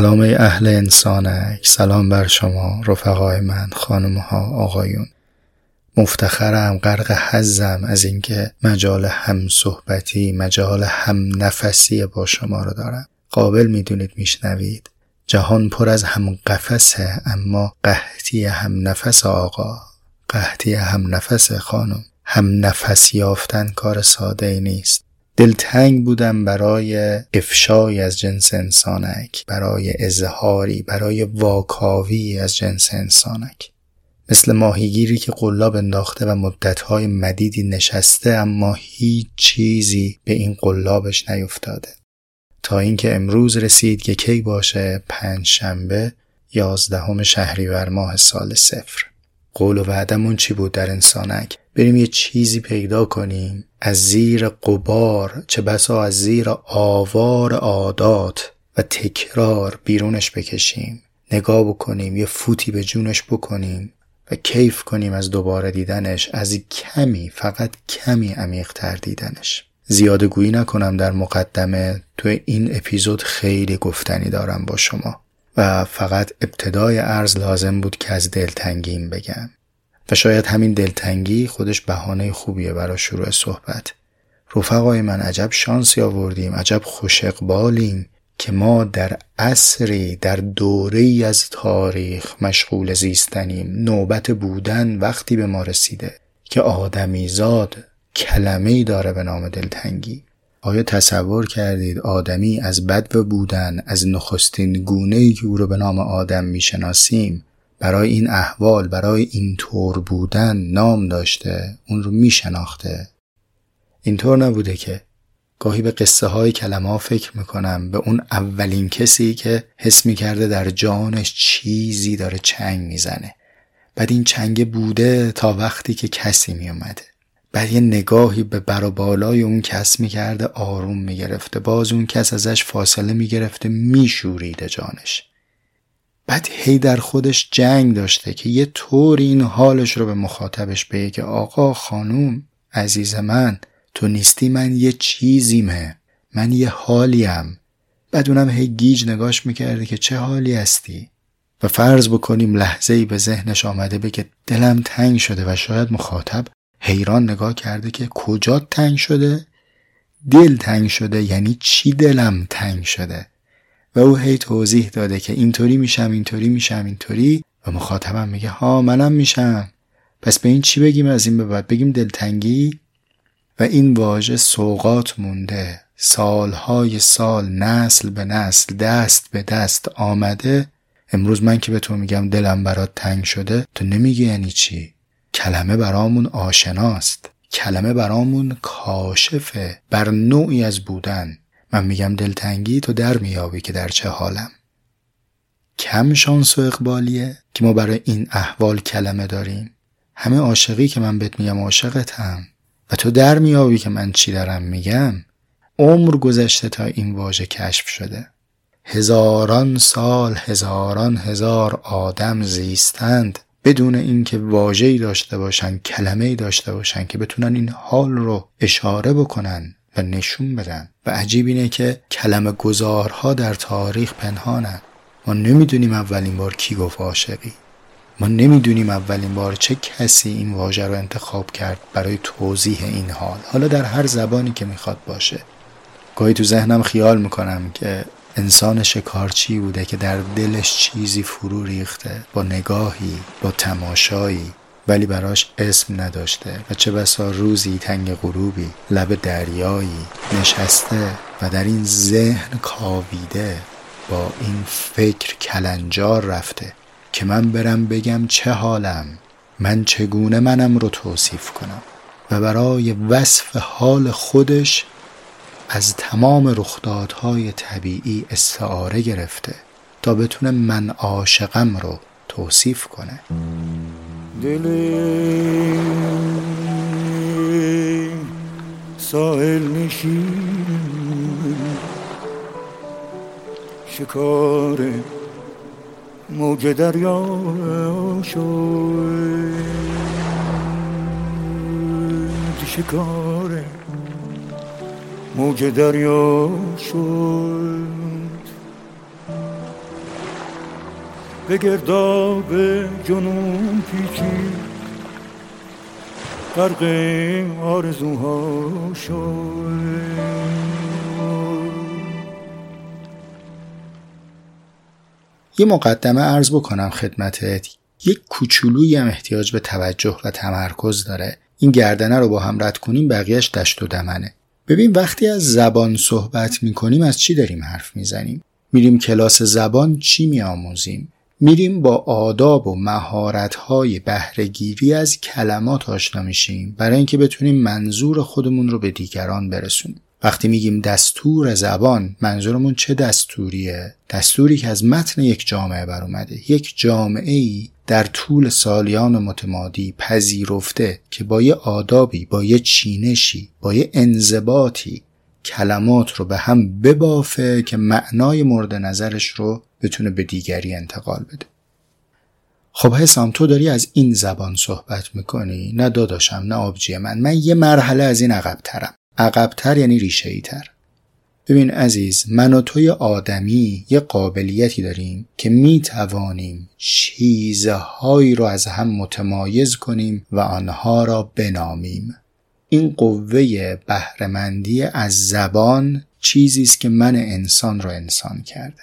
سلام اهل انسانک سلام بر شما رفقای من خانم ها آقایون. مفتخرم غرق حزم از اینکه مجال هم صحبتی مجال هم نفسی با شما رو دارم. قابل می‌دونید میشنوید. جهان پر از هم قفسه اما قحطی هم نفس آقا قحطی هم نفس خانم. هم نفس یافتن کار ساده ای نیست. دلتنگ بودم برای افشای از جنس انسانک برای اظهاری برای واکاوی از جنس انسانک. مثل ماهیگیری که قلاب انداخته و مدتهای مدیدی نشسته اما هیچ چیزی به این قلابش نیفتاده. تا اینکه امروز رسید که کی باشه پنج شنبه یازدهم شهریور ماه سال صفر. قول و وعدمون چی بود در انسانک؟ بریم یه چیزی پیدا کنیم. از زیر قبار چه بسا از زیر آوار عادات و تکرار بیرونش بکشیم. نگاه بکنیم یه فوتی به جونش بکنیم و کیف کنیم از دوباره دیدنش از کمی فقط کمی عمیقتر دیدنش. زیاده گویی نکنم در مقدمه تو این اپیزود خیلی گفتنی دارم با شما. و فقط ابتدای عرض لازم بود که از دلتنگیم بگم. و شاید همین دلتنگی خودش بهانه خوبیه برای شروع صحبت. رفقای من عجب شانسی آوردیم عجب خوش اقبالیم که ما در عصری در دوره از تاریخ مشغول زیستنیم. نوبت بودن وقتی به ما رسیده که آدمی زاد کلمه داره به نام دلتنگی. آیا تصور کردید آدمی از بد و بودن از نخستین گونه ای که او رو به نام آدم می‌شناسیم برای این احوال برای این طور بودن نام داشته اون رو میشناخته؟ اینطور نبوده که گاهی به قصه های کلمه ها فکر می‌کنم به اون اولین کسی که حس می‌کرده در جانش چیزی داره چنگ می‌زنه. بعد این چنگ بوده تا وقتی که کسی میومده بعد یه نگاهی به بالای اون کس می‌کرده آروم می‌گرفته. باز اون کس ازش فاصله می‌گرفته میشوریده جانش. بعد هی در خودش جنگ داشته که یه طور این حالش رو به مخاطبش بگه که آقا خانوم عزیز من تو نیستی؟ من یه چیزیمه من یه حالیم. بعد اونم هی گیج نگاش می‌کرده که چه حالی هستی؟ و فرض بکنیم لحظه ای به ذهنش آمده به که دلم تنگ شده و شاید مخاطب حیران نگاه کرده که کجا تنگ شده؟ دل تنگ شده یعنی چی دلم تنگ شده؟ و او هی توضیح داده که اینطوری میشم اینطوری میشم اینطوری. و مخاطبم میگه ها منم میشم. پس به این چی بگیم؟ از این به بعد بگیم دلتنگی. و این واژه سوقات مونده. سالهای سال نسل به نسل دست به دست آمده. امروز من که به تو میگم دلم برات تنگ شده تو نمیگی یعنی چی؟ کلمه برامون آشناست. کلمه برامون کاشفه بر نوعی از بودن. من میگم دلتنگی تو در میابی که در چه حالم. کم شانس و اقبالیه که ما برای این احوال کلمه داریم. همه عاشقی که من بهت میگم عاشقتم و تو در میابی که من چی دارم میگم عمر گذشته تا این واژه کشف شده. هزاران سال هزاران هزار آدم زیستند. بدون اینکه واژه‌ای داشته باشن کلمه‌ای داشته باشن که بتونن این حال رو اشاره بکنن و نشون بدن. و عجیب اینه که کلمه گذارها در تاریخ پنهانن ما نمی‌دونیم اولین بار کی گفت عاشقی. ما نمی‌دونیم اولین بار چه کسی این واژه رو انتخاب کرد برای توضیح این حال. حالا در هر زبانی که می‌خواد باشه. گاهی تو ذهنم خیال می‌کنم که انسان شکارچی بوده که در دلش چیزی فرو ریخته با نگاهی با تماشایی ولی براش اسم نداشته و چه بسا روزی تنگ غروبی لب دریایی نشسته و در این ذهن کاویده با این فکر کلنجار رفته که من برم بگم چه حالم من چگونه منم رو توصیف کنم و برای وصف حال خودش از تمام رخدادهای طبیعی استعاره گرفته تا بتونه من عاشقم رو توصیف کنه. دل ساحل نشین. شکار موج دریا شد. شکار موج دریا شد. به گرداب جنون پیچی غرق آرزوها شد. یه مقدمه ارز بکنم خدمتت. یک کوچولویی هم احتیاج به توجه و تمرکز داره. این گردنه رو با هم رد کنیم بقیهش دشت و دمنه. ببین وقتی از زبان صحبت می‌کنیم از چی داریم حرف می‌زنیم؟ میریم کلاس زبان چی میآموزیم؟ میریم با آداب و مهارت‌های بهرهگیری از کلمات آشنا میشیم برای اینکه بتونیم منظور خودمون رو به دیگران برسونیم. وقتی میگیم دستور زبان منظورمون چه دستوریه؟ دستوری که از متن یک جامعه بر اومده. یک جامعه ای در طول سالیان متمادی پذیرفته که با یه آدابی با یه چینشی با یه انضباطی کلمات رو به هم ببافه که معنای مورد نظرش رو بتونه به دیگری انتقال بده. خب حسام تو داری از این زبان صحبت می‌کنی؟ نه داداشم نه آبجی من. من یه مرحله از این عقب ترم عقبتر یعنی ریشه تر ببین عزیز من و توی آدمی یه قابلیتی داریم که می توانیم چیزهایی رو از هم متمایز کنیم و آنها را بنامیم. این قوه بهرهمندی از زبان چیزی است که من انسان را انسان کرده.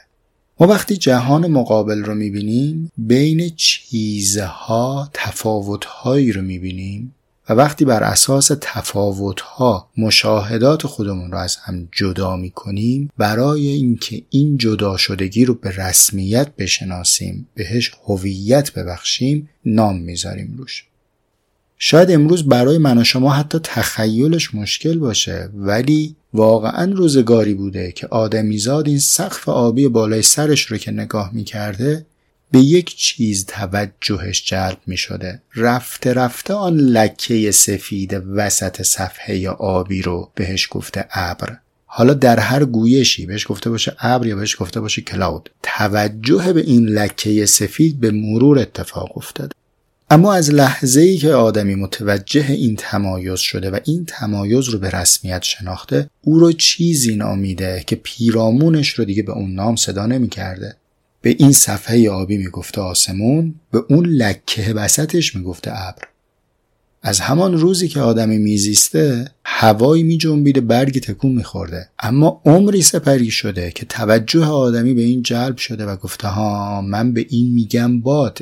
ما وقتی جهان مقابل رو می‌بینیم بین چیزها تفاوتهایی رو می‌بینیم. و وقتی بر اساس تفاوتها مشاهدات خودمون رو از هم جدا می کنیم برای اینکه این جدا شدگی رو به رسمیت بشناسیم بهش هویت ببخشیم نام می‌ذاریم روش. شاید امروز برای من و شما حتی تخیلش مشکل باشه ولی واقعا روزگاری بوده که آدمیزاد این سقف آبی بالای سرش رو که نگاه می‌کرده به یک چیز توجهش جلب می شده رفته رفته آن لکه سفید وسط صفحه آبی رو بهش گفته ابر. حالا در هر گویشی بهش گفته باشه ابر یا بهش گفته باشه کلاود. توجه به این لکه سفید به مرور اتفاق افتاده. اما از لحظه ای که آدمی متوجه این تمایز شده و این تمایز رو به رسمیت شناخته او رو چیزی نامیده که پیرامونش رو دیگه به اون نام صدا نمی کرده به این صفحه آبی می‌گفته آسمون به اون لکه وسطش می‌گفته ابر. از همان روزی که آدمی میزیسته هوایی میجنبیده برگی تکون میخورده. اما عمری سپری شده که توجه آدمی به این جلب شده و گفته ها من به این میگم باد.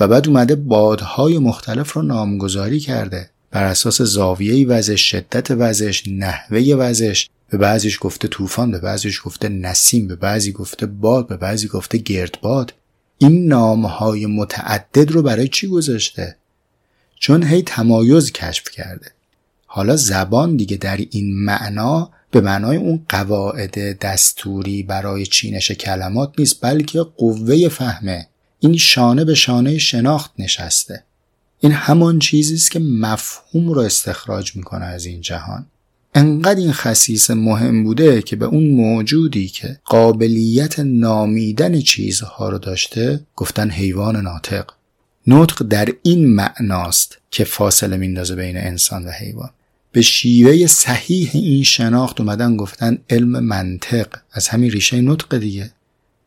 و بعد اومده بادهای مختلف رو نامگذاری کرده. بر اساس زاویه وزش شدت وزش نحوه وزش به بعضیش گفته طوفان به بعضیش گفته نسیم به بعضی گفته باد به بعضی گفته گردباد. این نامهای متعدد رو برای چی گذاشته؟ چون هی تمایز کشف کرده. حالا زبان دیگه در این معنا به معنای اون قواعد دستوری برای چینش کلمات نیست بلکه قوه فهمه این شانه به شانه شناخت نشسته. این همان چیزی است که مفهوم رو استخراج می‌کنه از این جهان. انقدر این خصیص مهم بوده که به اون موجودی که قابلیت نامیدن چیزها رو داشته گفتن حیوان ناطق. نطق در این معناست که فاصله میندازه بین انسان و حیوان. به شیوه صحیح این شناخت اومدن گفتن علم منطق. از همین ریشه نطق دیگه.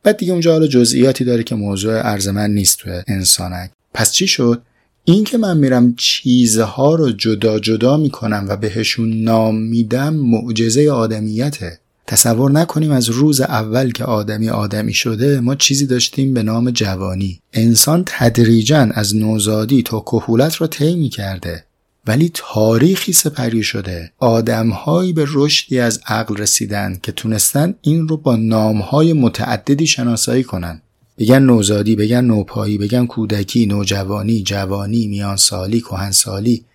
بعد دیگه اونجا حالا جزئیاتی داره که موضوع عرض من نیست تو انسانک. پس چی شد؟ این که من میرم چیزها رو جدا جدا می‌کنم و بهشون نام میدم معجزه آدمیته. تصور نکنیم از روز اول که آدمی آدمی شده ما چیزی داشتیم به نام جوانی. انسان تدریجا از نوزادی تا کهولت را طی کرده ولی تاریخی سپری شده. آدمهایی به رشدی از عقل رسیدن که تونستن این رو با نامهای متعددی شناسایی کنن. بگن نوزادی بگن نوپایی بگن کودکی نوجوانی جوانی میانسالی کهنسالی.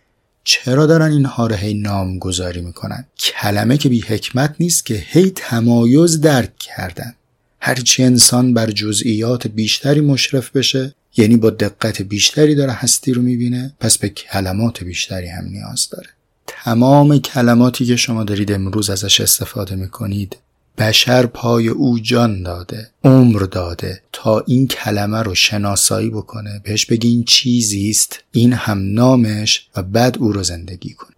چرا دارن اینها رو هی نام گذاری می‌کنن؟ کلمه که بی حکمت نیست که هی تمایز درک کردن. هرچی انسان بر جزئیات بیشتری مشرف بشه یعنی با دقت بیشتری داره هستی رو می‌بینه پس به کلمات بیشتری هم نیاز داره. تمام کلماتی که شما دارید امروز ازش استفاده می‌کنید بشر پای او جان داده عمر داده تا این کلمه رو شناسایی بکنه. بهش بگی این چیزی است این هم نامش و بعد او رو زندگی کنه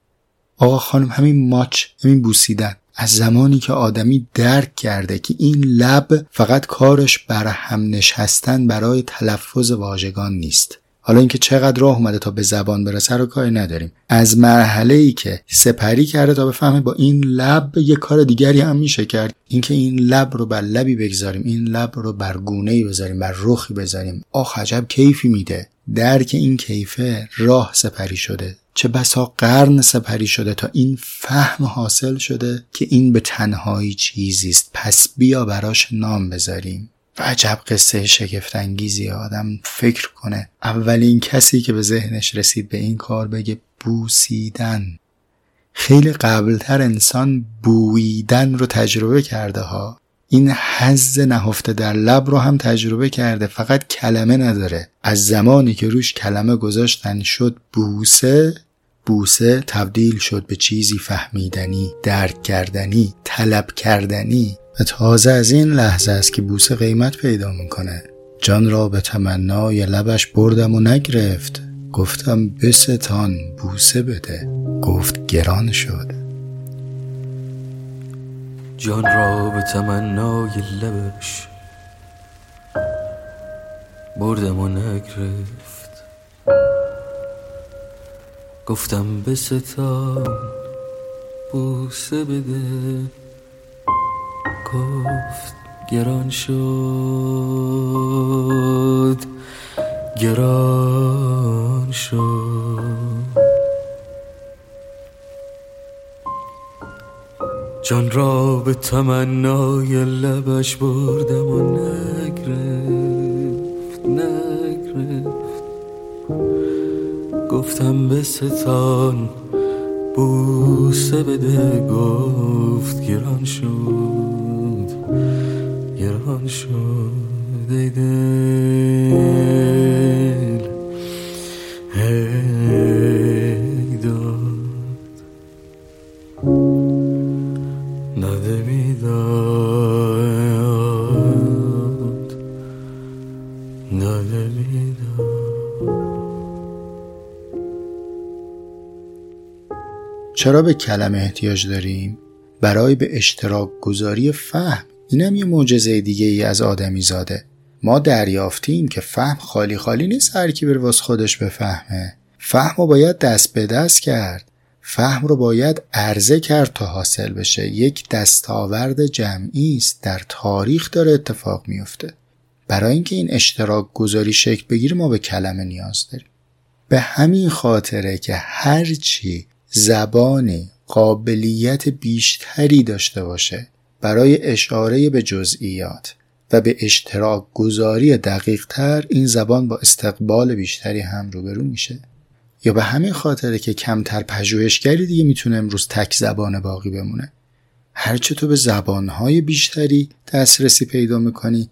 آقا خانم همین ماچ همین بوسیدن از زمانی که آدمی درک کرده که این لب فقط کارش بر هم نشستن برای تلفظ واژگان نیست. حالا اینکه چقدر راه اومده تا به زبان برسه رو کاری نداریم. از مرحله ای که سپری کرده تا بفهمه با این لب یه کار دیگری هم میشه کرد. اینکه این لب رو بر لبی بگذاریم این لب رو بر گونه ای بذاریم بر رخی بذاریم. آخ عجب کیفی میده. درک این کیفه راه سپری شده. چه بسا قرن سپری شده تا این فهم حاصل شده که این به تنهایی چیزی است. پس بیا براش نام بذاریم. عجب قصه شگفتانگیزی آدم فکر کنه. اولین کسی که به ذهنش رسید به این کار بگه بوسیدن. خیلی قبلتر انسان بویدن رو تجربه کرده ها. این حز نهفته در لب رو هم تجربه کرده. فقط کلمه نداره. از زمانی که روش کلمه گذاشتن شد بوسه بوسه تبدیل شد به چیزی فهمیدنی درک کردنی طلب کردنی. و تازه از این لحظه است که بوسه قیمت پیدا می‌کنه. جان را به تمنای لبش بردم و نگرفت. گفتم بستان بوسه بده. گفت گران شد. جان را به تمنای لبش بردم و نگرفت. گفتم بستان بوسه بده. گفت گران شد گران شد. جان را به تمنای لبش بردم و نگرفت نگرفت. گفتم به ستان بوسه بده گفت گران شد. دل. ای داد داده بیداد. بیداد. چرا به کلمه احتیاج داریم؟ برای به اشتراک گذاری فهم. اینم یه معجزه دیگه ای از آدمی زاده ما دریافتیم که فهم خالی خالی نیست هر کی بره واس خودش بفهمه. فهم رو باید دست به دست کرد. فهم رو باید عرضه کرد تا حاصل بشه. یک دستاورد جمعی است. در تاریخ داره اتفاق میفته. برای اینکه این اشتراک گذاری شکل بگیره ما به کلمه نیاز داریم. به همین خاطره که هرچی زبانی قابلیت بیشتری داشته باشه برای اشاره به جزئیات و به اشتراک گذاری دقیق تر این زبان با استقبال بیشتری هم روبرو میشه. یا به همین خاطره که کمتر پژوهشگری دیگه می‌تونه امروز تک زبان باقی بمونه. هرچه تو به زبانهای بیشتری دسترسی پیدا می‌کنی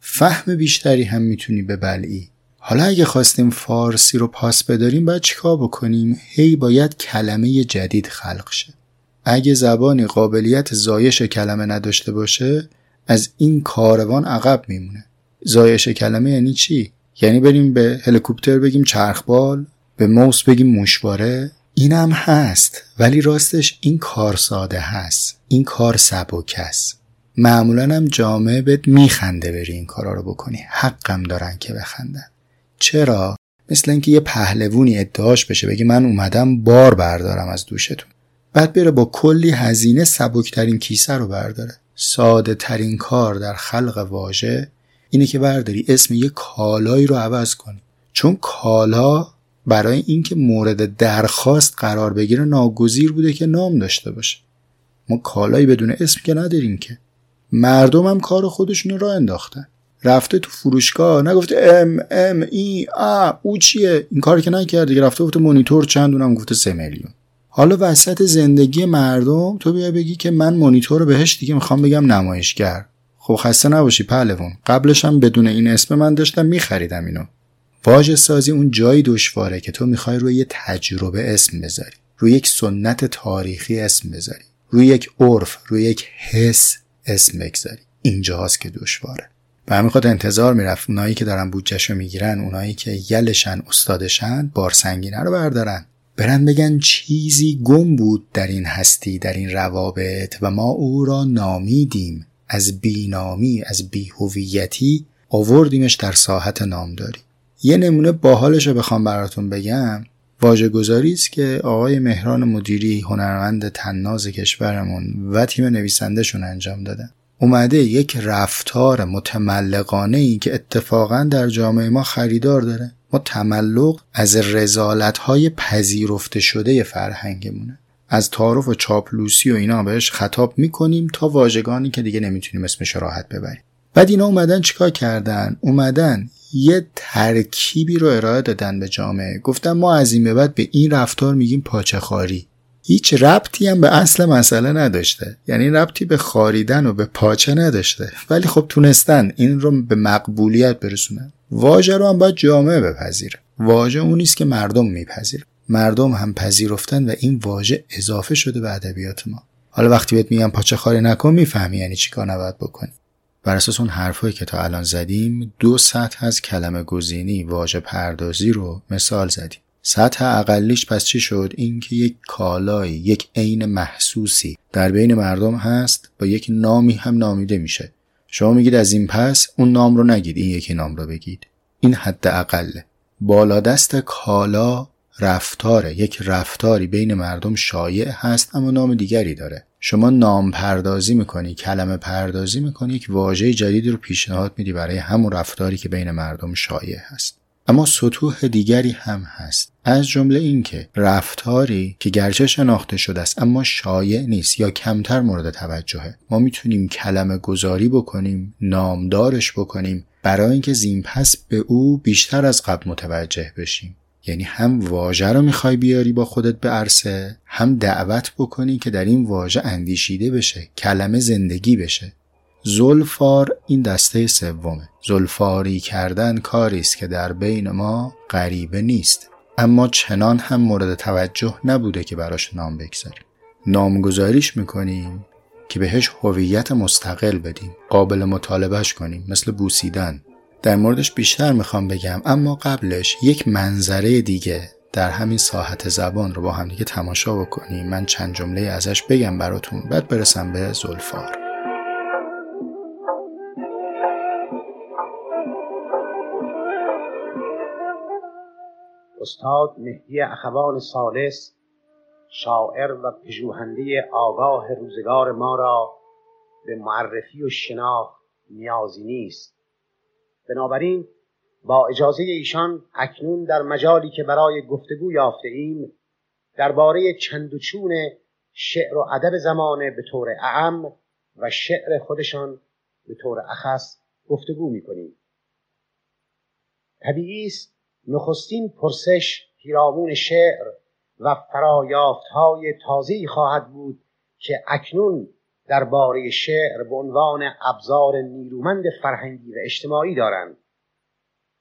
فهم بیشتری هم می‌تونی ببلعی. حالا اگه خواستیم فارسی رو پاس بداریم باید چیکار بکنیم؟ هی باید کلمه جدید خلق شه. اگه زبانی قابلیت زایش کلمه نداشته باشه از این کاروان عقب میمونه. زایش کلمه یعنی چی؟ یعنی بریم به هلیکوپتر بگیم چرخبال به موس بگیم موشواره اینم هست ولی راستش این کار ساده هست. این کار سبک است. معمولا هم جامعه بهت میخنده بری این کارا رو بکنی. حقم دارن که بخندن. چرا؟ مثل اینکه یه پهلوونی ادعاش بشه بگه من اومدم بار بردارم از دوشتون. بعد بره با کلی هزینه سبکترین کیسه رو برداره. ساده ترین کار در خلق واژه اینه که برداری اسم یه کالایی رو عوض کنی چون کالا برای اینکه مورد درخواست قرار بگیره ناگزیر بوده که نام داشته باشه. ما کالایی بدون اسم که نداریم که. مردم هم کار خودشون را انداختن. رفته تو فروشگاه نگفته ام ام ای آ او چیه؟ این کار که نکرده رفته گفته مونیتور چند؟ اونم گفته سه میلیون. حالا وسط زندگی مردم تو بیا بگی که من مونیتور رو بهش دیگه می‌خوام بگم نمایشگر. خب خسته نباشی پهلوان. قبلش هم بدون این اسم من داشتم میخریدم اینو. واژه سازی اون جایی دشواره که تو می‌خوای روی یه تجربه اسم بذاری. روی یک سنت تاریخی اسم بذاری. روی یک عرف روی یک حس اسم بگذاری. اینجاست که دشواره. به همین خاطر انتظار می‌رفت اونایی که دارن بودجهشو می‌گیرن اونایی که یلشن استادشن بار سنگینه رو بردارن. برن بگن چیزی گم بود در این هستی در این روابط و ما او را نامیدیم. از بینامی از بیهویتی آوردیمش در ساحت نامداری. یه نمونه باحالش رو بخوام براتون بگم. واژه گذاری است که آقای مهران مدیری هنرمند تناز کشورمون و تیم نویسندهشون انجام دادن. اومده یک رفتار متملقانه ای که اتفاقا در جامعه ما خریدار داره. ما تملق از رزالت های پذیرفته شده فرهنگمونه. از تعارف و چاپلوسی و اینا بهش خطاب می‌کنیم تا واژگانی که دیگه نمی‌تونیم اسمش راحت ببریم. بعد اینا اومدن چیکار کردن؟ اومدن یه ترکیبی رو ارائه دادن به جامعه. گفتن ما از این به بعد به این رفتار میگیم پاچه خاری هیچ ربطی هم به اصل مسئله نداشته. یعنی ربطی به خاریدن و به پاچه نداشته. ولی خب تونستن این رو به مقبولیت برسونن. واژه رو هم باید جامعه بپذیره. واژه اون نیست که مردم میپذیره مردم هم پذیرفتن و این واژه اضافه شده به ادبیات ما. حالا وقتی بهت میگم پاچه خاری نکن می‌فهمی یعنی چیکار نباید بکنی. بر اساس اون حرفایی که تا الان زدیم دو سطح از کلمه گزینی واژه پردازی رو مثال زدیم. سطح اقلیش پس چی شد؟ اینکه یک کالایی یک عین محسوسی در بین مردم هست با یک نامی هم نامیده میشه. شما میگید از این پس اون نام رو نگید این یکی نام رو بگید. این حد اقله بالا دست کالا رفتاره. یک رفتاری بین مردم شایع هست اما نام دیگری داره. شما نام پردازی می‌کنی کلمه پردازی می‌کنی یک واژه جدیدی رو پیشنهاد میدی برای همون رفتاری که بین مردم شایع هست. اما سطوح دیگری هم هست. از جمله اینکه رفتاری که گرچه شناخته شده است اما شایع نیست یا کمتر مورد توجهه. ما می‌تونیم کلمه گذاری بکنیم نامدارش بکنیم برای اینکه زین پس به او بیشتر از قبل متوجه بشیم. یعنی هم واژه رو می‌خوای بیاری با خودت به عرصه هم دعوت بکنی که در این واژه اندیشیده بشه کلمه زندگی بشه. زلفار این دسته سومه. زلفاری کردن کاری است که در بین ما غریبه نیست. اما چنان هم مورد توجه نبوده که براش نام بگذاریم. نامگذاریش می‌کنیم که بهش هویت مستقل بدیم. قابل مطالبهش کنیم مثل بوسیدن. در موردش بیشتر می‌خوام بگم اما قبلش یک منظره دیگه در همین ساحت زبان رو با هم دیگه تماشا بکنیم. من چند جمله ازش بگم براتون بعد برسم به زلفار. استاد مهدی اخوان سالس شاعر و پژوهنده آگاه روزگار ما را به معرفی و شناخت نیازی نیست. بنابراین با اجازه ایشان اکنون در مجالی که برای گفتگو یافته ایم درباره چند و چون شعر و ادب زمانه به طور اعم و شعر خودشان به طور اخص گفتگو می‌کنیم. طبیعی است نخستین پرسش پیرامون شعر و فرایافت های تازه‌ای خواهد بود که اکنون درباره شعر به عنوان ابزار نیرومند فرهنگی و اجتماعی دارند.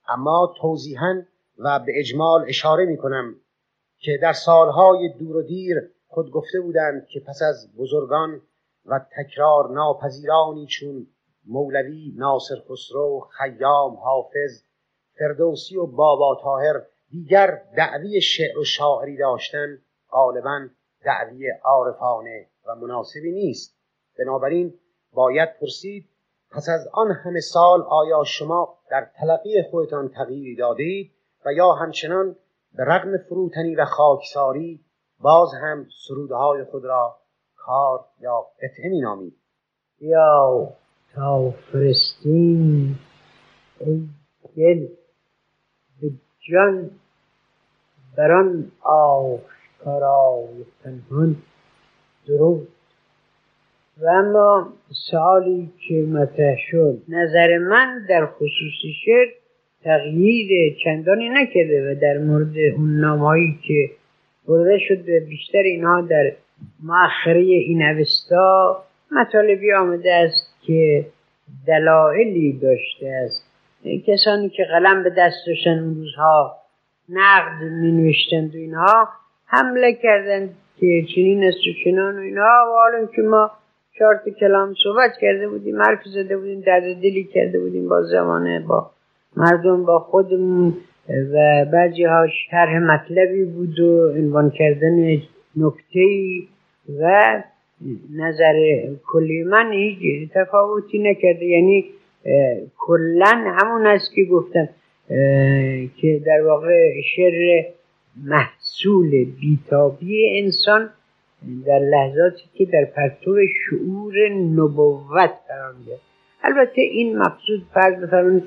اما توضیحا و به اجمال اشاره می کنم که در سالهای دور و دیر خود گفته بودند که پس از بزرگان و تکرار ناپذیرانی چون مولوی ناصر خسرو خیام حافظ فردوسی و بابا تاهر دیگر دعوی شعر و شاعری داشتن غالبا دعوی عارفانه و مناسبی نیست. بنابراین باید پرسید پس از آن همه سال آیا شما در تلقی خودتان تغییری دادید و یا همچنان به رغم فروتنی و خاکساری باز هم سرودهای خود را کار یا قطعه می نامید؟ یا تا فرستین ای دل. به جان بران آشکارای پنهان درود. و اما سوالی که مطرح شد نظر من در خصوص شعر تغییر چندانی نکرده و در مورد اون نامهایی که برده شد بیشتر اینها در مؤخره این اوستا مطالبی آمده است که دلایلی داشته است. کسانی که قلم به دست داشتن اون روزها نقد می نوشتند و اینها حمله کردند که چنین است و چنان و اینها. و حالا که ما چهار کلام صحبت کرده بودیم حرف زده بودیم درد دلی کرده بودیم با زمانه با مردم با خودمون. و بعضی ها شرح مطلبی بود و عنوان کردن نکته و نظر کلی من هیچ تفاوتی نکرده. یعنی کلا همون است که گفتم که در واقع شر محصول بیتابی انسان در لحظاتی که در پرتو شعور نبوت قرار میده. البته این مقصود فرض بفرمایید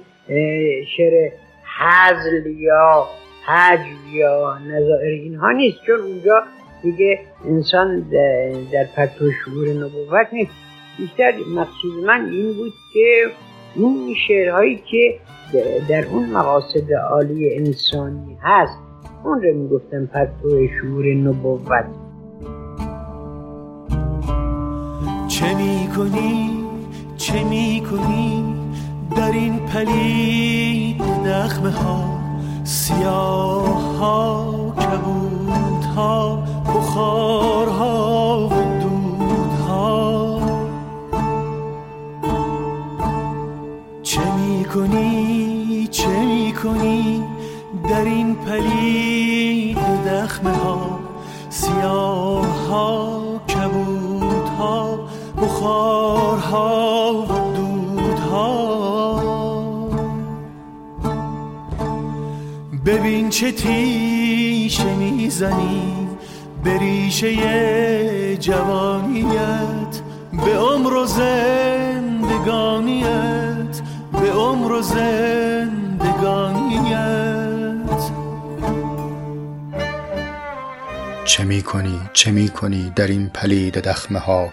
شعر حزل یا حجو یا نظائر اینها نیست چون اونجا دیگه انسان در پرتو شعور نبوت نیست. بیشتر مقصود من این بود که اون شعرهایی که در اون مقاصد عالی انسانی هست اون رو می‌گفتم پرتو شعور نبوت. چه می‌کنی؟ چه می‌کنی؟ در این پلید نخمه ها سیاه ها کبود ها بخار ها می‌کنی؟ چه می‌کنی؟ در این پلید نخمه ها سیاه ها کبود ها بخار ها و دود ها ببین چه تیشه می‌زنی به ریشه جوانیت به عمر و زندگانیت. به عمر و زندگانیت. چه می کنی چه می کنی در این پلید دخمه ها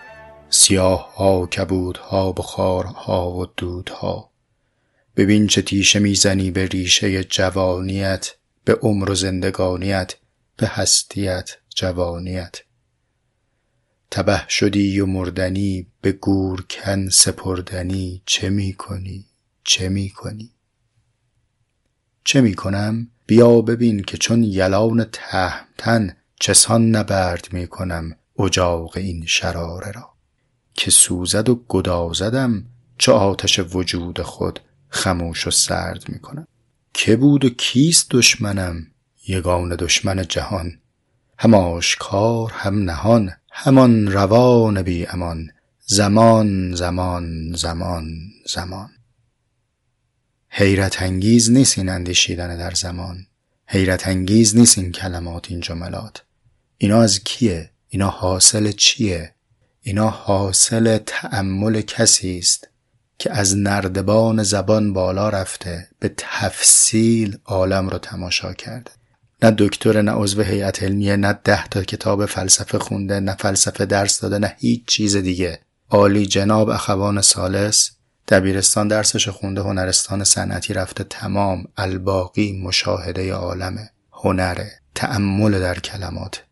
سیاه ها کبود ها بخار ها و دود ها ببین چه تیشه می‌زنی به ریشه جوانیت به عمر و زندگانیت به هستیت جوانیت. تبه شدی و مردنی به گورکن سپردنی چه می کنی چه می کنی چه می کنم بیا ببین که چون یلان تهمتن چسان نبرد می کنم اجاق این شراره را. که سوزد و گدازدم چه آتش وجود خود خموش و سرد می کنم که بود و کیست دشمنم؟ یگان دشمن جهان. هم آشکار هم نهان. همان روان بی امان. زمان زمان زمان زمان. حیرت انگیز نیست این اندیشیدن در زمان. حیرت انگیز نیست این کلمات این جملات. اینا از کیه؟ اینا حاصل چیه؟ اینا حاصل تأمل کسی است که از نردبان زبان بالا رفته به تفصیل عالم رو تماشا کرده. نه دکتر نه عضو هیئت علمیه نه ده تا کتاب فلسفه خونده نه فلسفه درس داده نه هیچ چیز دیگه. عالی جناب اخوان سالس دبیرستان درسش خونده هنرستان صنعتی رفته تمام الباقی مشاهده عالمه هنره تأمل در کلمات.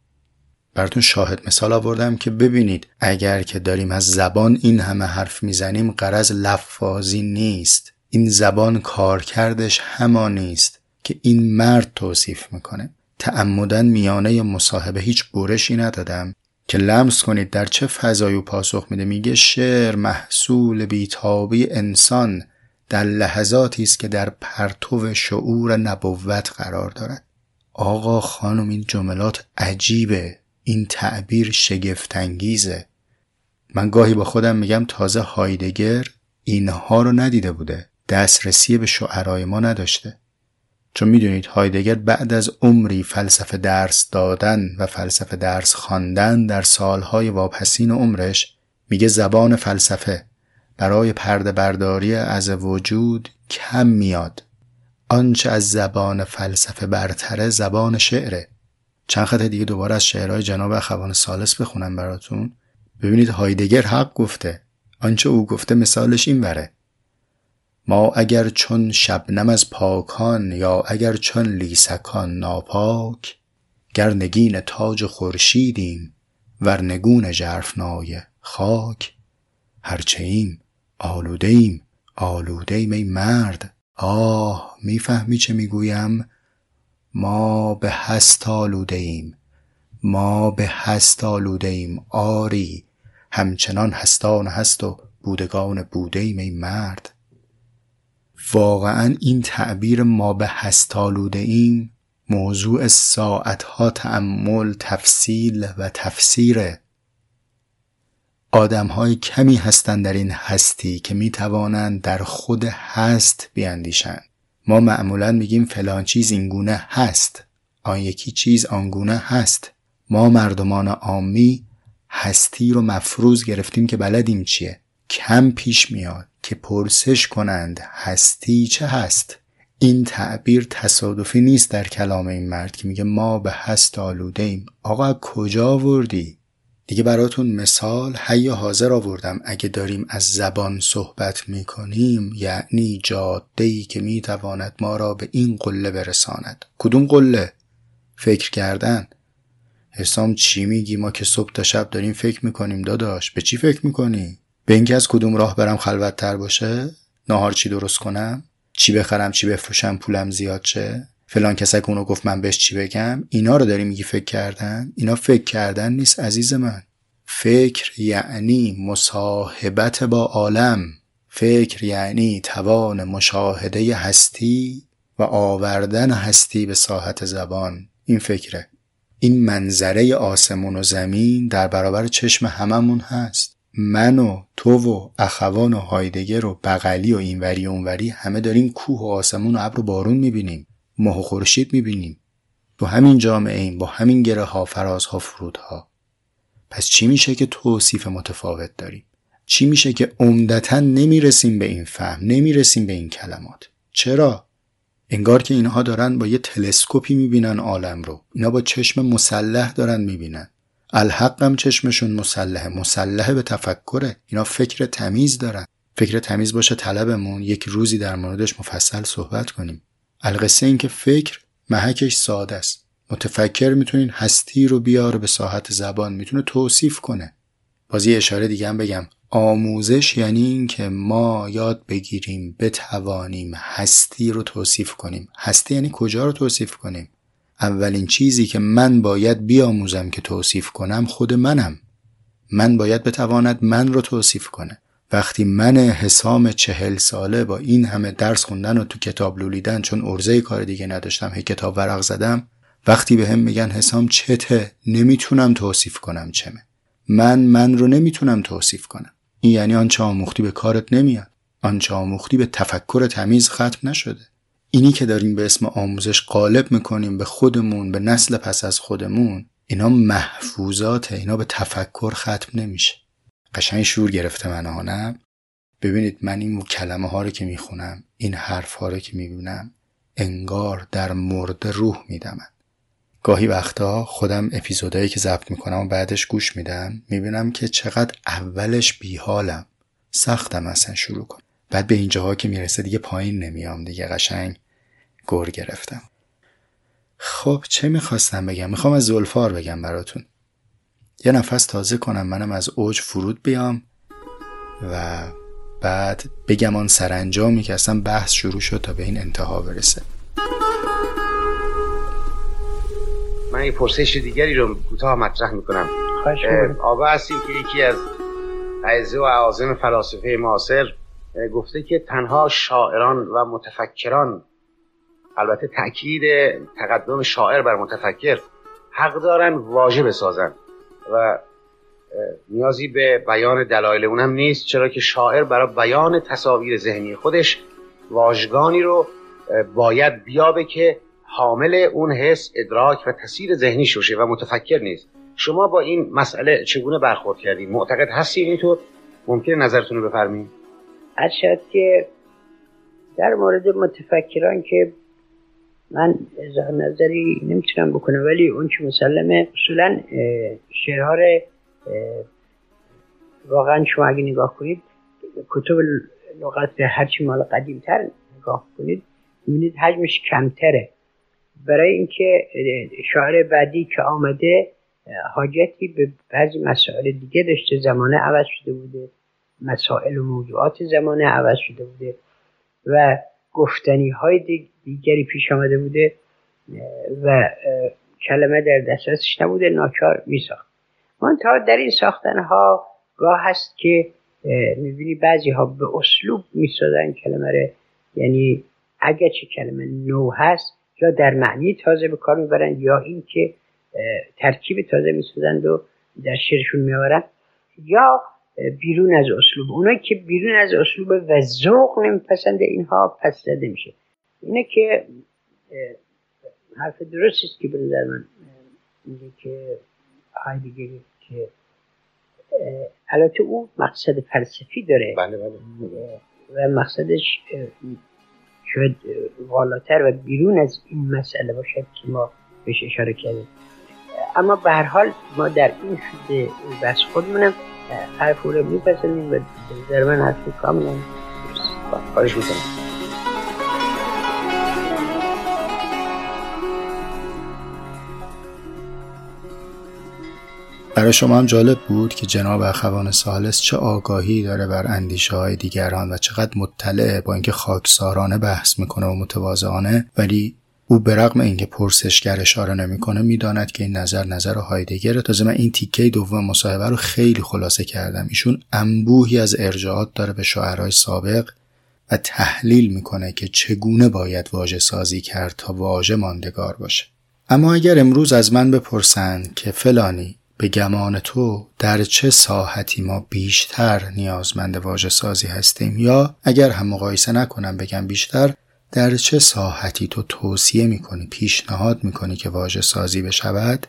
براتون شاهد مثال آوردم که ببینید اگر که داریم از زبان این همه حرف می‌زنیم قرض لفاظی نیست. این زبان کارکردش همان نیست که این مرد توصیف می‌کنه. تعمدن میانه مصاحبه هیچ برشی ندادم. که لمس کنید در چه فضایی پاسخ میده. میگه شعر محصول بیتابی انسان در لحظاتی است که در پرتو شعور نبوت قرار دارد. آقا خانم این جملات عجیبه. این تعبیر شگفتانگیزه. من گاهی با خودم میگم تازه هایدگر اینها رو ندیده بوده. دسترسی به شعرهای ما نداشته. چون می‌دونید هایدگر بعد از عمری فلسفه درس دادن و فلسفه درس خواندن در سالهای واپسین عمرش میگه زبان فلسفه برای پرده برداری از وجود کم میاد. آنچه از زبان فلسفه برتره زبان شعره. چند خط دیگه دوباره از شعرهای جناب اخوان سالس بخونم براتون. ببینید هایدگر حق گفته. آنچه او گفته مثالش این وره. ما اگر چون شبنم از پاکان یا اگر چون لیسکان ناپاک گر نگین تاج خورشیدیم ور نگون ژرفنای خاک. هرچه ایم آلوده ایم آلوده ایم ای مرد. آه می‌فهمی چه می‌گویم؟ ما به هست آلوده ایم. ما به هست آلوده ایم آری. همچنان هستان هست و بودگان بوده ایم ای مرد. واقعا این تعبیر ما به هست آلوده ایم موضوع ساعتها تأمل تفصیل و تفسیره آدم های کمی هستند در این هستی که می توانند در خود هست بیاندیشند. ما معمولا میگیم فلان چیز اینگونه هست آن یکی چیز آنگونه هست. ما مردمان عامی هستی رو مفروض گرفتیم که بلدیم چیه. کم پیش میاد. که پرسش کنند هستی چه هست؟ این تعبیر تصادفی نیست در کلام این مرد که میگه ما به هست آلوده ایم آقا کجا وردی دیگه براتون مثال حی حاضر آوردم. اگه داریم از زبان صحبت می‌کنیم یعنی جاده که می‌تواند ما را به این قله برساند. کدوم قله؟ فکر کردن. حسام چی میگی؟ ما که صبح تا شب داریم فکر می‌کنیم داداش. به چی فکر می‌کنی؟ به اینکه از کدوم راه برم خلوت تر باشه ناهار چی درست کنم؟ چی بخرم؟ چی بفروشم؟ پولم زیاد شه؟ فلان کسک اونو گفت من بهش چی بگم؟ اینا رو داری میگی فکر کردن؟ اینا فکر کردن نیست عزیز من. فکر یعنی مصاحبت با عالم. فکر یعنی توان مشاهده هستی و آوردن هستی به ساحت زبان. این فکره. این منظره آسمون و زمین در برابر چشم هممون هست. من و تو و اخوان و هایدگر و بغلی و اینوری و اونوری همه داریم کوه و آسمون و ابر و بارون می‌بینیم ماه و خورشید می‌بینیم. تو همین جامعه ایم با همین گره ها فرازها فرودها. پس چی میشه که توصیف متفاوت داریم؟ چی میشه که عمدتا نمی‌رسیم به این فهم نمی‌رسیم به این کلمات؟ چرا؟ انگار که اینها دارن با یه تلسکوپی می‌بینن عالم رو. اینا با چشم مسلح دارن می‌بینن. الحقم چشمشون مسلحه. مسلحه به تفکره. اینا فکر تمیز دارن. فکر تمیز باشه طلبمون. یک روزی در موردش مفصل صحبت کنیم. القصه این که فکر محکش ساده است. متفکر می‌تونین هستی رو بیاره به ساحت زبان. می‌تونه توصیف کنه. بازی اشاره دیگه هم بگم. آموزش یعنی این که ما یاد بگیریم بتوانیم هستی رو توصیف کنیم. هستی یعنی کجا رو توصیف کنیم؟ اولین چیزی که من باید بیاموزم که توصیف کنم خود منم. من باید بتواند من رو توصیف کنه. وقتی من حسام چهل ساله با این همه درس خوندن و تو کتاب لولیدن چون ارزه کار دیگه نداشتم هی کتاب ورق زدم وقتی به هم میگن حسام چته نمی‌تونم توصیف کنم چمه. من من رو نمی‌تونم توصیف کنم. این یعنی آنچه آموختی به کارت نمیاد. آنچه آموختی به تفکر تمیز ختم نشده. اینی که داریم به اسم آموزش غالب می‌کنیم به خودمون به نسل پس از خودمون اینا محفوظات اینا به تفکر ختم نمیشه. قشنگ شور گرفته من ببینید من این کلمه ها رو که می‌خونم این حرف ها رو که می‌بینم انگار در مورد روح میدمن. گاهی وقتا خودم اپیزودهایی که ضبط می‌کنم و بعدش گوش میدم می‌بینم که چقدر اولش بیحالم. سختم اصلا شروع کنم. بعد به اینجاها که می‌رسه دیگه پایین نمیام دیگه قشنگ. گر گرفتم. خب چه می‌خواستم بگم؟ می‌خوام از زلفار بگم براتون. یه نفس تازه کنم منم از اوج فرود بیام و بعد بگم آن سرانجامی که اصلا بحث شروع شد تا به این انتها برسه. من یه پرسش دیگری رو کوتاه مطرح می‌کنم. آقا هستیم که یکی از اعزه و اعاظم فلاسفه معاصر گفته که تنها شاعران و متفکران البته تاکید تقدم شاعر بر متفکر حق دارن واژه بسازن و نیازی به بیان دلایل اونم نیست چرا که شاعر برای بیان تصاویر ذهنی خودش واژگانی رو باید بیابه که حامل اون حس ادراک و تصویر ذهنی شوشه و متفکر نیست. شما با این مسئله چگونه برخورد کردید معتقد هستی اینطور ممکن نظرتون رو بفرمایید. شد که در مورد متفکران که من اظهار نظری نمی‌تونم بکنم ولی اون که مسلمه اصولا شعرها واقعا شما اگه نگاه کنید کتب لغت هرچی مال قدیمتر نگاه کنید می‌بینید حجمش کمتره. برای اینکه شاعر بعدی که آمده حاجتی به بعضی مسائل دیگه داشته زمانه عوض شده بوده مسائل و موضوعات زمانه عوض شده بوده و گفتنی های دیگری پیش آمده بوده و کلمه در دسترسش نبوده ناچار میساخت. تا در این ساختن ها گاه هست که می‌بینی بعضی ها به اسلوب می‌سازن کلمه رو. یعنی اگر چه کلمه نو هست یا در معنی تازه به کار می‌برن یا اینکه ترکیب تازه می‌سازند و در شعرشون میآورن یا بیرون از اسلوب. اونایی که بیرون از اسلوب و ذوق نمیپسنده اینها پس زده میشه. اینه که حرف درست است که به نظر من میگه که هایدگر که البته او مقصد فلسفی داره. بله بله. و مقصدش شاید والاتر و بیرون از این مسئله باشد که ما بهش اشاره کردیم. اما به هر حال ما در این حد بس خودمونم حرف او رو میپسندیم و در من حرف کاملا خواهش می‌کنم. برای شما هم جالب بود که جناب اخوان سالس چه آگاهی داره بر اندیشه های دیگران و چقدر مطلعه با اینکه خاکسارانه بحث می‌کنه و متواضعانه ولی او به رغم اینکه پرسشگر اشاره نمی‌کنه می‌داند که این نظر نظر هایدگره. تازه من این تیکه دوم مصاحبه رو خیلی خلاصه کردم. ایشون انبوهی از ارجاعات داره به شاعرای سابق و تحلیل می‌کنه که چگونه باید واژه سازی کرد تا واژه ماندگار باشه. اما اگر امروز از من بپرسند که فلانی به گمان تو در چه ساحتی ما بیشتر نیازمند واژه سازی هستیم؟ یا اگر هم مقایسه نکنم بگم بیشتر در چه ساحتی تو توصیه می‌کنی پیشنهاد می‌کنی که واژه سازی بشود؟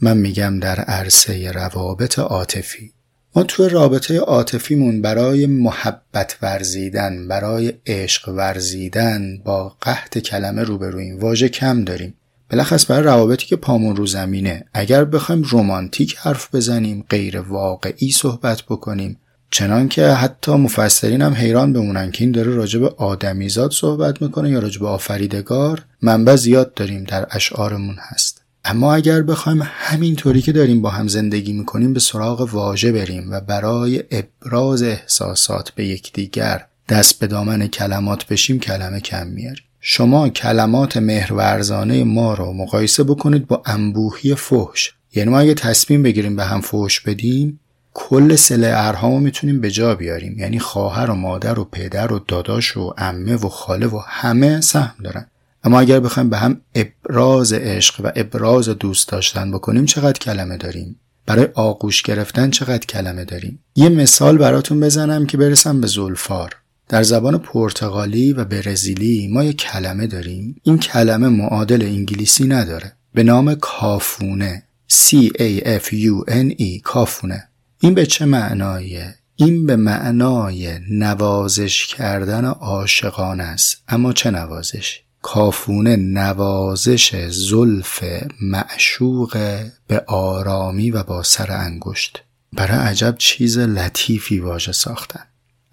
من میگم در عرصه روابط عاطفی. ما تو رابطه عاطفیمون برای محبت ورزیدن برای عشق ورزیدن با قحط کلمه روبرویم. واژه کم داریم. بلخص برای روابطی که پامون رو زمینه اگر بخوایم رومانتیک حرف بزنیم غیر واقعی صحبت بکنیم چنان که حتی مفسرین هم حیران بمونن که این داره راجب آدمیزاد صحبت می‌کنه یا راجب آفریدگار منبع زیاد داریم در اشعارمون هست. اما اگر بخوایم همینطوری که داریم با هم زندگی می‌کنیم به سراغ واژه بریم و برای ابراز احساسات به یکدیگر دست به دامن کلمات بشیم کلمه کم میاریم. شما کلمات مهرورزانه ما رو مقایسه بکنید با انبوهی فحش. یعنی ما اگه تصمیم بگیریم به هم فحش بدیم کل سله ارهامو می‌تونیم به جا بیاریم. یعنی خواهر و مادر و پدر و داداش و عمه و خاله و همه سهم دارن. اما اگر بخوایم به هم ابراز عشق و ابراز دوست داشتن بکنیم چقدر کلمه داریم؟ برای آغوش گرفتن چقدر کلمه داریم؟ یه مثال براتون بزنم که برسم به زلفار. در زبان پرتغالی و برزیلی ما یک کلمه داریم. این کلمه معادل انگلیسی نداره. به نام کافونه. C-A-F-U-N-E کافونه. این به چه معنایه؟ این به معنای نوازش کردن عاشقان است. اما چه نوازش؟ کافونه نوازش زلف معشوق به آرامی و با سر انگشت. برای عجب چیز لطیفی واژه ساختن.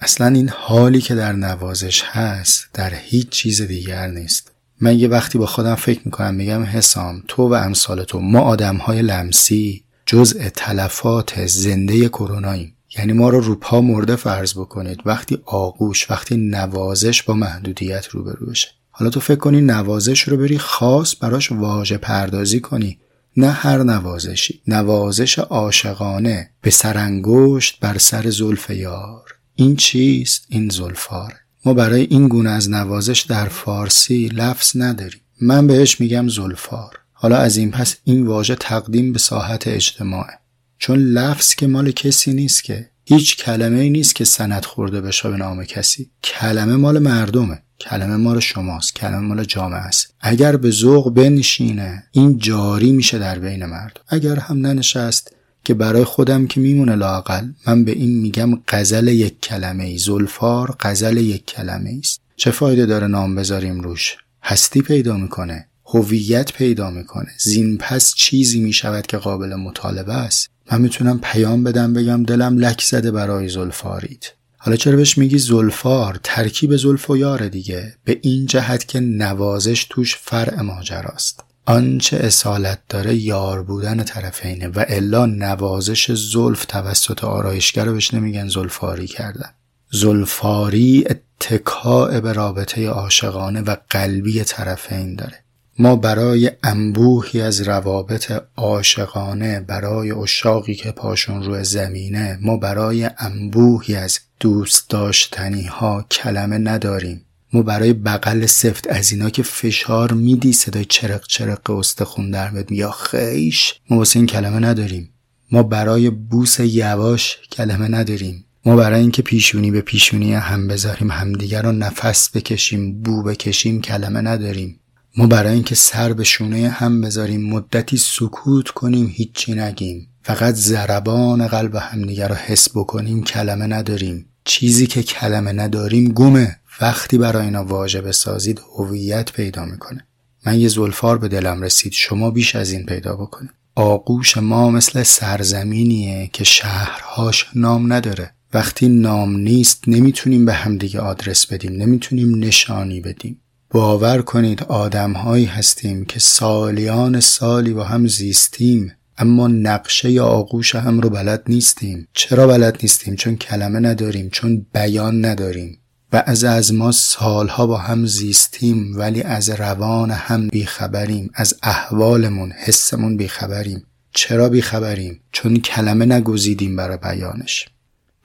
اصلا این حالی که در نوازش هست در هیچ چیز دیگر نیست. من یه وقتی با خودم فکر می‌کنم میگم حسام تو و امثال تو ما آدم های لمسی جزء تلفات زنده کروناییم. یعنی ما رو روپا مرده فرض بکنید. وقتی آغوش وقتی نوازش با محدودیت روبرو بشه. حالا تو فکر کنی نوازش رو بری خاص براش واژه پردازی کنی. نه هر نوازشی. نوازش عاشقانه به سرانگشت بر سر زلف یار. این چیست؟ این زلفار. ما برای این گونه از نوازش در فارسی لفظ نداریم. من بهش میگم زلفار. حالا از این پس این واژه تقدیم به ساحت اجتماعه. چون لفظ که مال کسی نیست که. هیچ کلمه ای نیست که سند خورده بشه به نام کسی. کلمه مال مردمه. کلمه مال شماست. کلمه مال جامعه است. اگر به ذوق بنشینه این جاری میشه در بین مردم. اگر هم ننشست که برای خودم که میمونه لاقل من به این میگم غزل یک کلمه ای زلفار غزل یک کلمه است. چه فایده داره نام بذاریم روش؟ هستی پیدا می‌کنه هویت پیدا می‌کنه. زین پس چیزی می‌شود که قابل مطالبه است. من می‌تونم پیام بدم بگم دلم لک زده برای زلفارید حالا چرا بهش میگی زلفار؟ ترکیب زلف و یار دیگه. به این جهت که نوازش توش فرع ماجراست. آنچه اصالت داره یار بودن طرفینه و الا نوازش زلف توسط آرایشگر رو بهش نمیگن زلفاری کردن. زلفاری اتکاع به رابطه عاشقانه و قلبی طرفین داره. ما برای انبوهی از روابط عاشقانه برای اشاقی که پاشون روی زمینه ما برای انبوهی از دوست داشتنی ها کلمه نداریم. ما برای بغل سفت از اینا که فشار میدی صدای چرق چرق استخون در میاد یا خیش. ما واسه این کلمه نداریم. ما برای بوس یواش کلمه نداریم. ما برای اینکه پیشونی به پیشونی هم بذاریم همدیگر رو نفس بکشیم بو بکشیم کلمه نداریم. ما برای اینکه سر به شونه هم بذاریم مدتی سکوت کنیم هیچی نگیم. فقط ضربان قلب همدیگر رو حس بکنیم کلمه نداریم. چیزی که کلمه نداریم گمه. وقتی برای اینا واژه بسازید هویت پیدا می‌کنه. من یه زلفار به دلم رسید شما بیش از این پیدا بکنید. آغوش ما مثل سرزمینیه که شهرهاش نام نداره. وقتی نام نیست نمی‌تونیم به همدیگه آدرس بدیم نمی‌تونیم نشانی بدیم. باور کنید آدمهایی هستیم که سالیان سالی با هم زیستیم اما نقشه یا آغوش هم رو بلد نیستیم. چرا بلد نیستیم؟ چون کلمه نداریم چون بیان نداریم. و از ما سالها با هم زیستیم ولی از روان هم بیخبریم از احوالمون حسمون بیخبریم. چرا بیخبریم؟ چون کلمه نگزیدیم برای بیانش.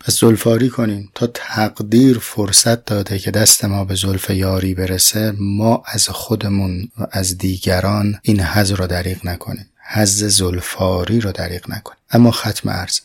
پس زلفاری کنیم تا تقدیر فرصت داده که دست ما به زلف یاری برسه ما از خودمون و از دیگران این حز رو دریغ نکنیم. حز زلفاری رو دریغ نکنیم. اما ختم ارز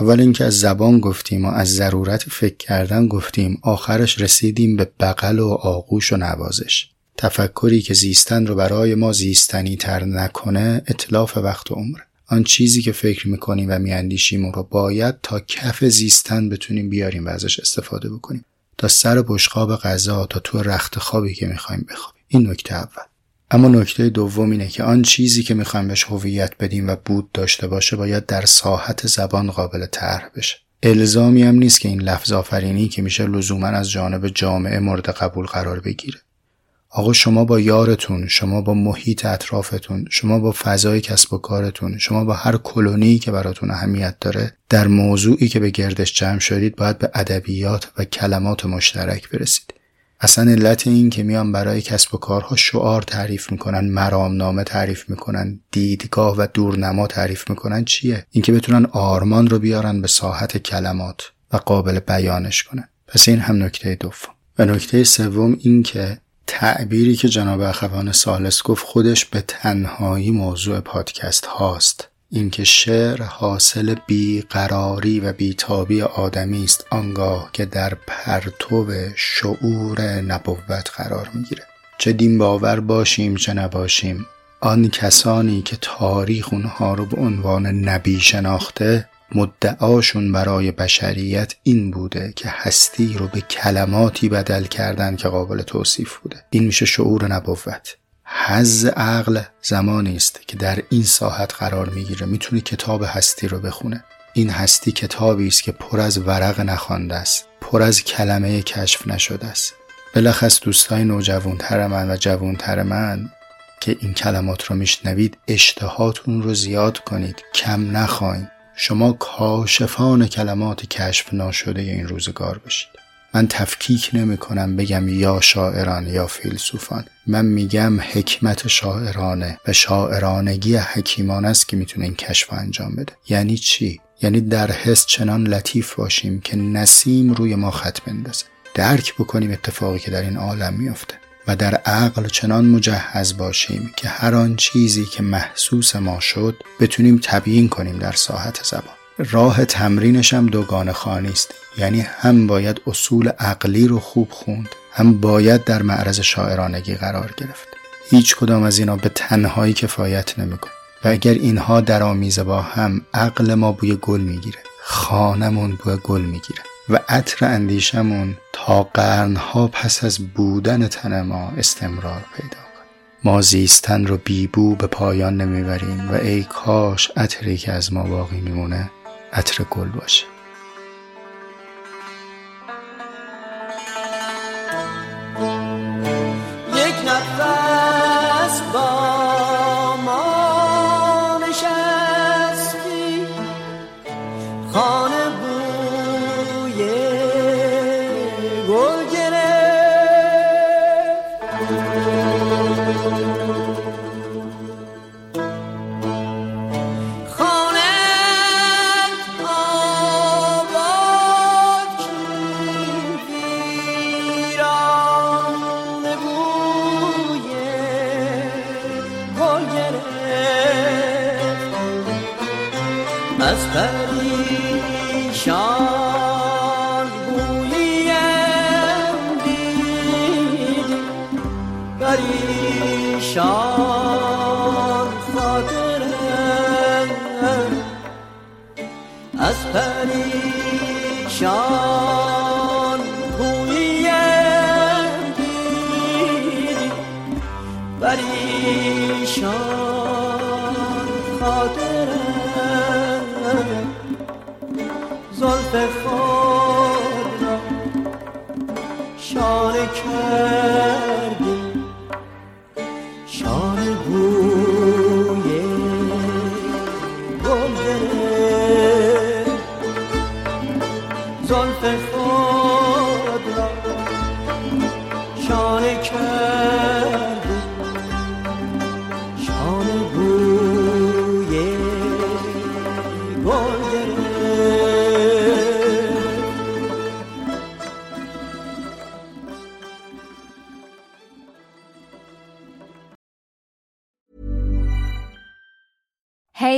اول اینکه از زبان گفتیم و از ضرورت فکر کردن گفتیم آخرش رسیدیم به بغل و آغوش و نوازش. تفکری که زیستن رو برای ما زیستنی تر نکنه اطلاف وقت و عمره آن چیزی که فکر می‌کنیم و میاندیشیم رو باید تا کف زیستن بتونیم بیاریم و ازش استفاده بکنیم. تا سر بشقاب غذا تا تو رخت خوابی که می‌خوایم بخوابیم. این نکته اول. اما نکته دوم اینه که آن چیزی که می‌خوایم بهش هویت بدیم و بود داشته باشه باید در ساحت زبان قابل طرح بشه. الزامی هم نیست که این لفظ آفرینی که میشه لزوما از جانب جامعه مورد قبول قرار بگیره. آقا شما با یارتون شما با محیط اطرافتون شما با فضای کسب و کارتون شما با هر کلونی که براتون اهمیت داره در موضوعی که به گردش جمع شدید باید به ادبیات و کلمات مشترک برسید. اصلا علت این که میان برای کسب و کارها شعار تعریف می‌کنن مرامنامه تعریف می‌کنن دیدگاه و دورنما تعریف می‌کنن چیه؟ اینکه بتونن آرمان رو بیارن به ساحت کلمات و قابل بیانش کنن. پس این هم نکته دوم. و نکته سوم این که تعبیری که جناب اخوان سالس گفت خودش به تنهایی موضوع پادکست هاست. اینکه شعر حاصل بیقراری و بیتابی آدمی است آنگاه که در پرتو شعور نبوت قرار می‌گیره. چه دین باور باشیم چه نباشیم آن کسانی که تاریخ اونها رو به عنوان نبی شناخته مدعاشون برای بشریت این بوده که هستی رو به کلماتی بدل کردن که قابل توصیف بوده. این میشه شعور نبوت. حز عقل زمانی است که در این ساحت قرار می‌گیره می‌تونه کتاب هستی رو بخونه. این هستی کتابی است که پر از ورق نخوانده است پر از کلمه کشف نشده است. بلخص دوستای نوجوانتر من و جوانتر من که این کلمات رو میشنوید اشتهاتون رو زیاد کنید. کم نخواین. شما کاشفان کلمات کشف ناشده این روزگار باشید من تفکیک نمی کنم بگم یا شاعران یا فیلسوفان. من میگم حکمت شاعرانه و شاعرانگی حکیمان است که می‌تونه این کشف انجام بده. یعنی چی؟ یعنی در حس چنان لطیف باشیم که نسیم روی ما خط بندازه. درک بکنیم اتفاقی که در این عالم میافته و در عقل چنان مجهز باشیم که هر آن چیزی که محسوس ما شد بتونیم تبیین کنیم در ساحت زبان. راه تمرینش هم دوگان خانی است. یعنی هم باید اصول عقلی رو خوب خوند هم باید در معرض شاعرانگی قرار گرفت. هیچ کدام از اینا به تنهایی کفایت نمی‌کنه و اگر اینها در آمیزه با هم عقل ما بوی گل می‌گیره. خانمون بوی گل می‌گیره. و عطر اندیشمون تا قرنها پس از بودن تن ما استمرار پیدا ما زیستن رو بیبو به پایان نمی‌بریم و ای کاش عطری که از ما باقی میمونه عطر گل باشه.